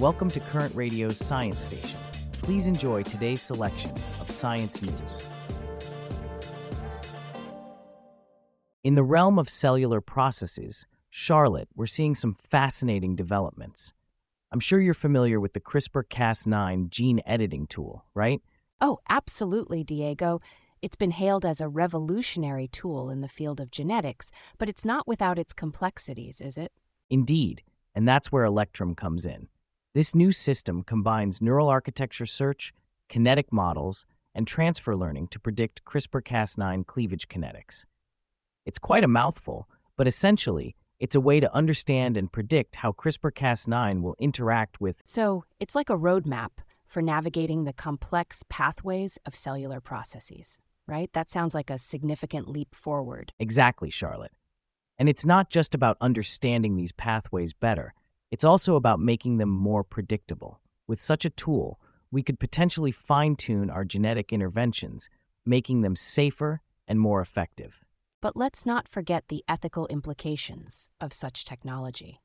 Welcome to Current Radio's Science Station. Please enjoy today's selection of science news. In the realm of cellular processes, Charlotte, we're seeing some fascinating developments. I'm sure you're familiar with the CRISPR Cas9 gene editing tool, right? Oh, absolutely, Diego. It's been hailed as a revolutionary tool in the field of genetics, but it's not without its complexities, is it? Indeed, and that's where Elektrum comes in. This new system combines neural architecture search, kinetic models, and transfer learning to predict CRISPR Cas9 cleavage kinetics. It's quite a mouthful, but essentially, it's a way to understand and predict how CRISPR Cas9 will interact with. So, it's like a roadmap for navigating the complex pathways of cellular processes, right? That sounds like a significant leap forward. Exactly, Charlotte. And it's not just about understanding these pathways better, it's also about making them more predictable. With such a tool, we could potentially fine tune our genetic interventions, making them safer and more effective. But let's not forget the ethical implications of such technology.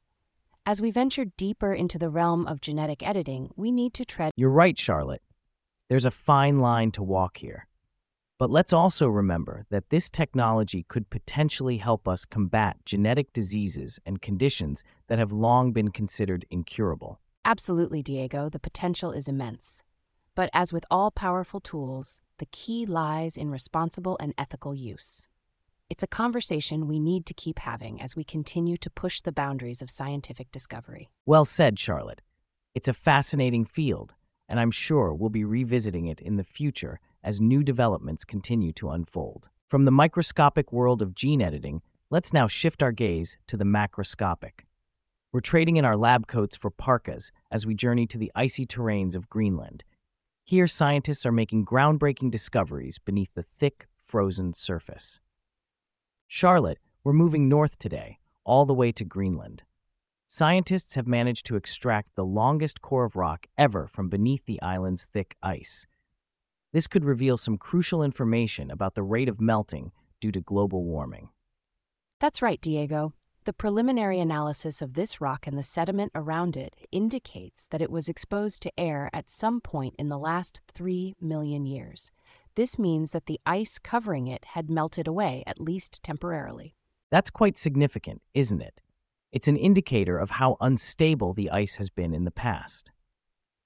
As we venture deeper into the realm of genetic editing, we need to tread. You're right, Charlotte. There's a fine line to walk here. But let's also remember that this technology could potentially help us combat genetic diseases and conditions that have long been considered incurable. Absolutely, Diego, the potential is immense. But as with all powerful tools, the key lies in responsible and ethical use. It's a conversation we need to keep having as we continue to push the boundaries of scientific discovery. Well said, Charlotte. It's a fascinating field, and I'm sure we'll be revisiting it in the future as new developments continue to unfold. From the microscopic world of gene editing, let's now shift our gaze to the macroscopic. We're trading in our lab coats for parkas as we journey to the icy terrains of Greenland. Here, scientists are making groundbreaking discoveries beneath the thick, frozen surface. Charlotte, we're moving north today, all the way to Greenland. Scientists have managed to extract the longest core of rock ever from beneath the island's thick ice. This could reveal some crucial information about the rate of melting due to global warming. That's right, Diego. The preliminary analysis of this rock and the sediment around it indicates that it was exposed to air at some point in the last 3 million years. This means that the ice covering it had melted away, at least temporarily. That's quite significant, isn't it? It's an indicator of how unstable the ice has been in the past.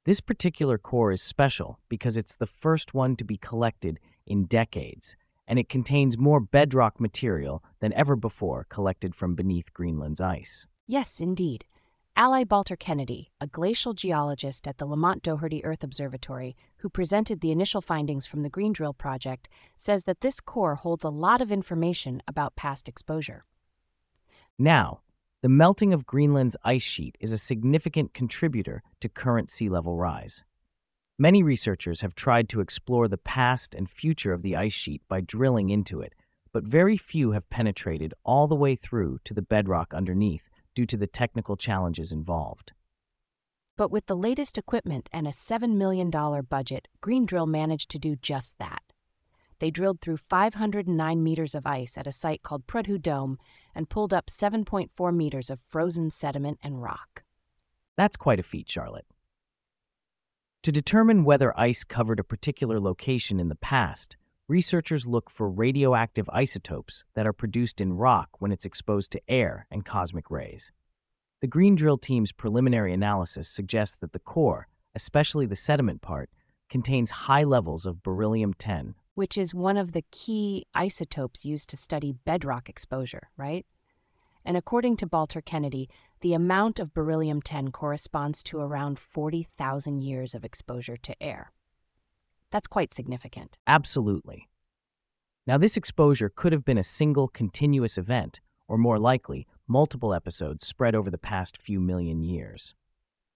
This particular core is special because it's the first one to be collected in decades, and it contains more bedrock material than ever before collected from beneath Greenland's ice. Yes, indeed. Allie Balter Kennedy, a glacial geologist at the Lamont Doherty Earth Observatory, who presented the initial findings from the Green Drill project, says that this core holds a lot of information about past exposure. Now, the melting of Greenland's ice sheet is a significant contributor to current sea level rise. Many researchers have tried to explore the past and future of the ice sheet by drilling into it, but very few have penetrated all the way through to the bedrock underneath due to the technical challenges involved. But with the latest equipment and a $7 million budget, Green Drill managed to do just that. They drilled through 509 meters of ice at a site called Prudhoe Dome and pulled up 7.4 meters of frozen sediment and rock. That's quite a feat, Charlotte. To determine whether ice covered a particular location in the past, researchers look for radioactive isotopes that are produced in rock when it's exposed to air and cosmic rays. The Green Drill team's preliminary analysis suggests that the core, especially the sediment part, contains high levels of beryllium 10, which is one of the key isotopes used to study bedrock exposure, right? And according to Balter Kennedy, the amount of beryllium 10 corresponds to around 40,000 years of exposure to air. That's quite significant. Absolutely. Now, this exposure could have been a single continuous event, or more likely, multiple episodes spread over the past few million years.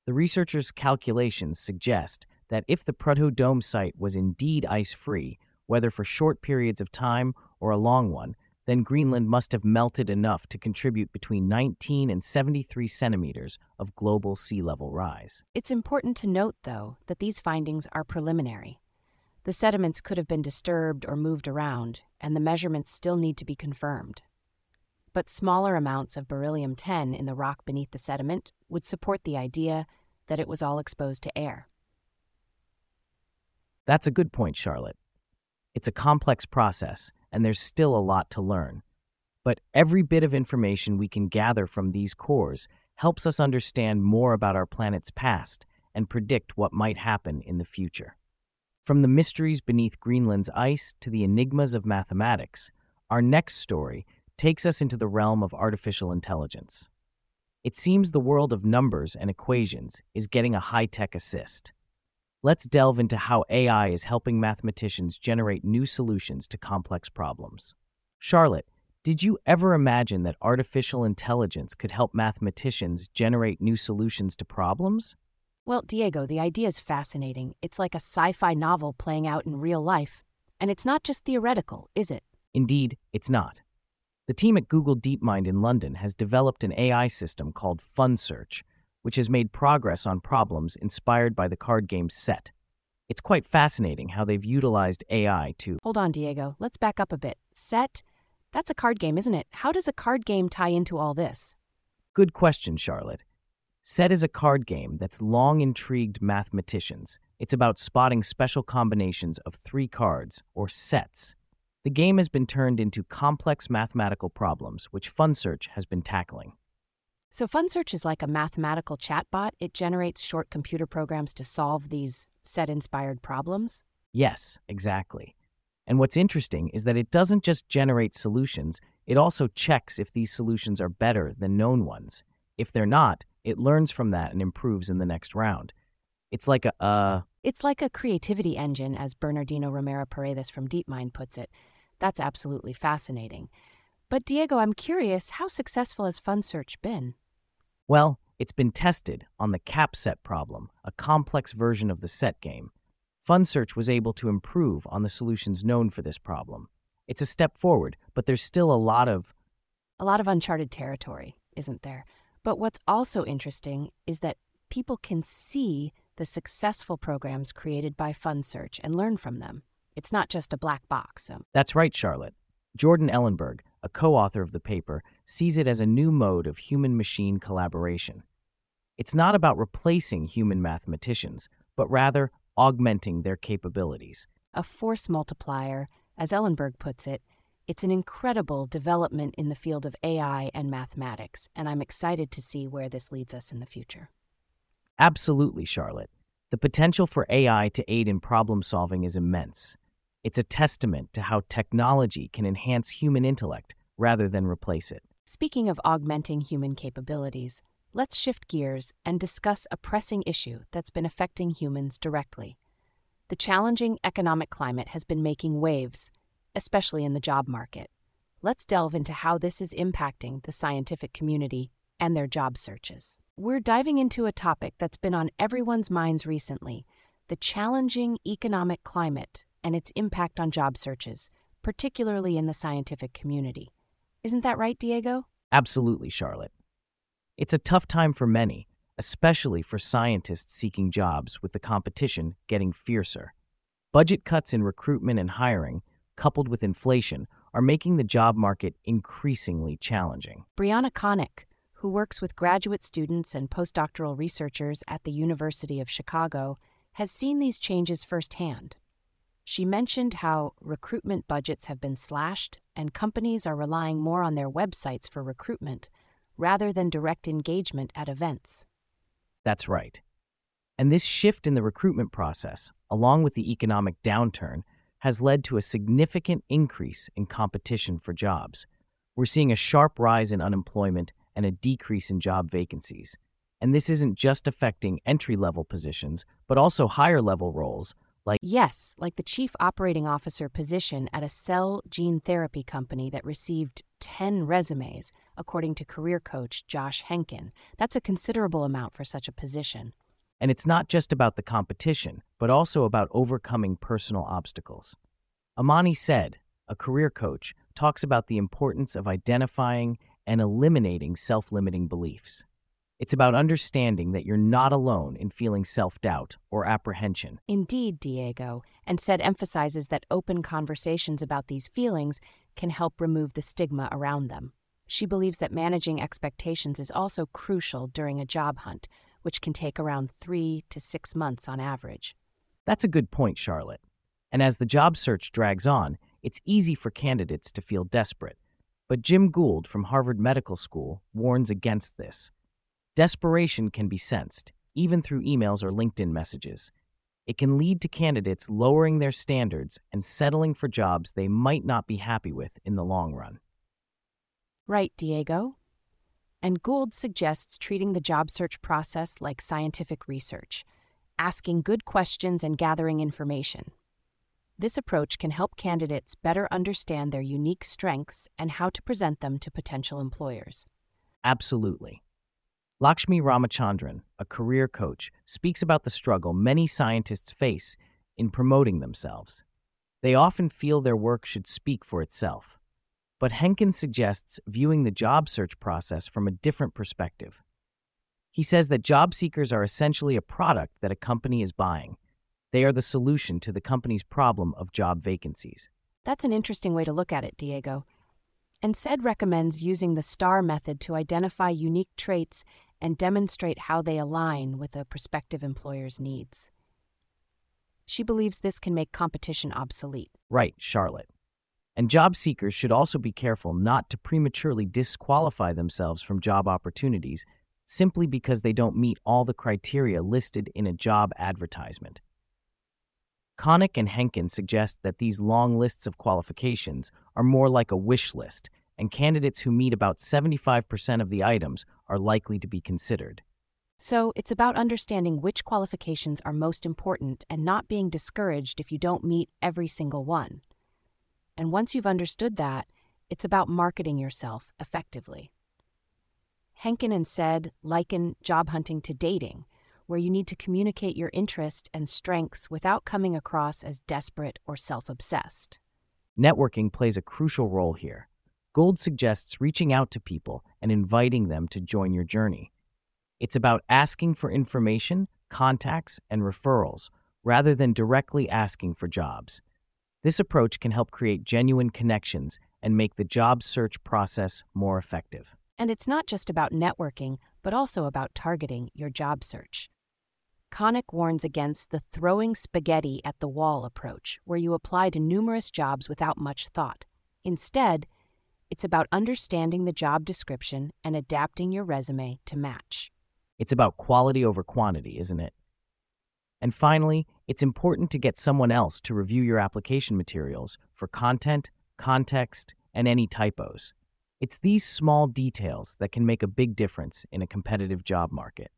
The researchers' calculations suggest that if the Prudhoe Dome site was indeed ice free, whether for short periods of time or a long one, then Greenland must have melted enough to contribute between 19 and 73 centimeters of global sea level rise. It's important to note, though, that these findings are preliminary. The sediments could have been disturbed or moved around, and the measurements still need to be confirmed. But smaller amounts of beryllium 10 in the rock beneath the sediment would support the idea that it was all exposed to air. That's a good point, Charlotte. It's a complex process, and there's still a lot to learn. But every bit of information we can gather from these cores helps us understand more about our planet's past and predict what might happen in the future. From the mysteries beneath Greenland's ice to the enigmas of mathematics, our next story takes us into the realm of artificial intelligence. It seems the world of numbers and equations is getting a high tech assist. Let's delve into how AI is helping mathematicians generate new solutions to complex problems. Charlotte, did you ever imagine that artificial intelligence could help mathematicians generate new solutions to problems? Well, Diego, the idea is fascinating. It's like a sci fi novel playing out in real life. And it's not just theoretical, is it? Indeed, it's not. The team at Google DeepMind in London has developed an AI system called FunSearch, which has made progress on problems inspired by the card game Set. It's quite fascinating how they've utilized AI to. Hold on, Diego. Let's back up a bit. Set? That's a card game, isn't it? How does a card game tie into all this? Good question, Charlotte. Set is a card game that's long intrigued mathematicians. It's about spotting special combinations of three cards, or sets. The game has been turned into complex mathematical problems, which FunSearch has been tackling. So, FunSearch is like a mathematical chatbot. It generates short computer programs to solve these set inspired problems? Yes, exactly. And what's interesting is that it doesn't just generate solutions, it also checks if these solutions are better than known ones. If they're not, it learns from that and improves in the next round. It's like a, uh. It's like a creativity engine, as Bernardino Romera Paredes from DeepMind puts it. That's absolutely fascinating. But Diego, I'm curious, how successful has FunSearch been? Well, it's been tested on the cap set problem, a complex version of the set game. FunSearch was able to improve on the solutions known for this problem. It's a step forward, but there's still a lot of. A lot of uncharted territory, isn't there? But what's also interesting is that people can see the successful programs created by FunSearch and learn from them. It's not just a black box. Um. That's right, Charlotte. Jordan Ellenberg, a co author of the paper, sees it as a new mode of human machine collaboration. It's not about replacing human mathematicians, but rather augmenting their capabilities. A force multiplier, as Ellenberg puts it, it's an incredible development in the field of AI and mathematics, and I'm excited to see where this leads us in the future. Absolutely, Charlotte. The potential for AI to aid in problem solving is immense. It's a testament to how technology can enhance human intellect rather than replace it. Speaking of augmenting human capabilities, let's shift gears and discuss a pressing issue that's been affecting humans directly. The challenging economic climate has been making waves especially in the job market. Let's delve into how this is impacting the scientific community and their job searches. We're diving into a topic that's been on everyone's minds recently the challenging economic climate and its impact on job searches, particularly in the scientific community. Isn't that right, Diego? Absolutely, Charlotte. It's a tough time for many, especially for scientists seeking jobs with the competition getting fiercer. Budget cuts in recruitment and hiring coupled with inflation, are making the job market increasingly challenging. Brianna Connick, who works with graduate students and postdoctoral researchers at the University of Chicago, has seen these changes firsthand. She mentioned how recruitment budgets have been slashed and companies are relying more on their websites for recruitment rather than direct engagement at events. That's right. And this shift in the recruitment process, along with the economic downturn, has led to a significant increase in competition for jobs. We're seeing a sharp rise in unemployment and a decrease in job vacancies. And this isn't just affecting entry level positions, but also higher level roles like. Yes, like the chief operating officer position at a cell gene therapy company that received 10 resumes, according to career coach Josh Henkin. That's a considerable amount for such a position. And it's not just about the competition, but also about overcoming personal obstacles. Amani Said, a career coach, talks about the importance of identifying and eliminating self limiting beliefs. It's about understanding that you're not alone in feeling self doubt or apprehension. Indeed, Diego, and Said emphasizes that open conversations about these feelings can help remove the stigma around them. She believes that managing expectations is also crucial during a job hunt, which can take around three to six months on average. That's a good point, Charlotte. And as the job search drags on, it's easy for candidates to feel desperate. But Jim Gould from Harvard Medical School warns against this. Desperation can be sensed, even through emails or LinkedIn messages. It can lead to candidates lowering their standards and settling for jobs they might not be happy with in the long run. Right, Diego. And Gould suggests treating the job search process like scientific research, asking good questions and gathering information. This approach can help candidates better understand their unique strengths and how to present them to potential employers. Absolutely. Lakshmi Ramachandran, a career coach, speaks about the struggle many scientists face in promoting themselves. They often feel their work should speak for itself. But Henkin suggests viewing the job search process from a different perspective. He says that job seekers are essentially a product that a company is buying. They are the solution to the company's problem of job vacancies. That's an interesting way to look at it, Diego. And SAID recommends using the STAR method to identify unique traits and demonstrate how they align with a prospective employer's needs. She believes this can make competition obsolete. Right, Charlotte. And job seekers should also be careful not to prematurely disqualify themselves from job opportunities simply because they don't meet all the criteria listed in a job advertisement. Connick and Henkin suggest that these long lists of qualifications are more like a wish list, and candidates who meet about 75% of the items are likely to be considered. So, it's about understanding which qualifications are most important and not being discouraged if you don't meet every single one. And once you've understood that, it's about marketing yourself effectively. Henkin and SAID liken job hunting to dating, where you need to communicate your interest and strengths without coming across as desperate or self obsessed. Networking plays a crucial role here. Gould suggests reaching out to people and inviting them to join your journey. It's about asking for information, contacts, and referrals rather than directly asking for jobs. This approach can help create genuine connections and make the job search process more effective. And it's not just about networking, but also about targeting your job search. Connick warns against the throwing spaghetti at the wall approach, where you apply to numerous jobs without much thought. Instead, it's about understanding the job description and adapting your resume to match. It's about quality over quantity, isn't it? And finally, it's important to get someone else to review your application materials for content, context, and any typos. It's these small details that can make a big difference in a competitive job market.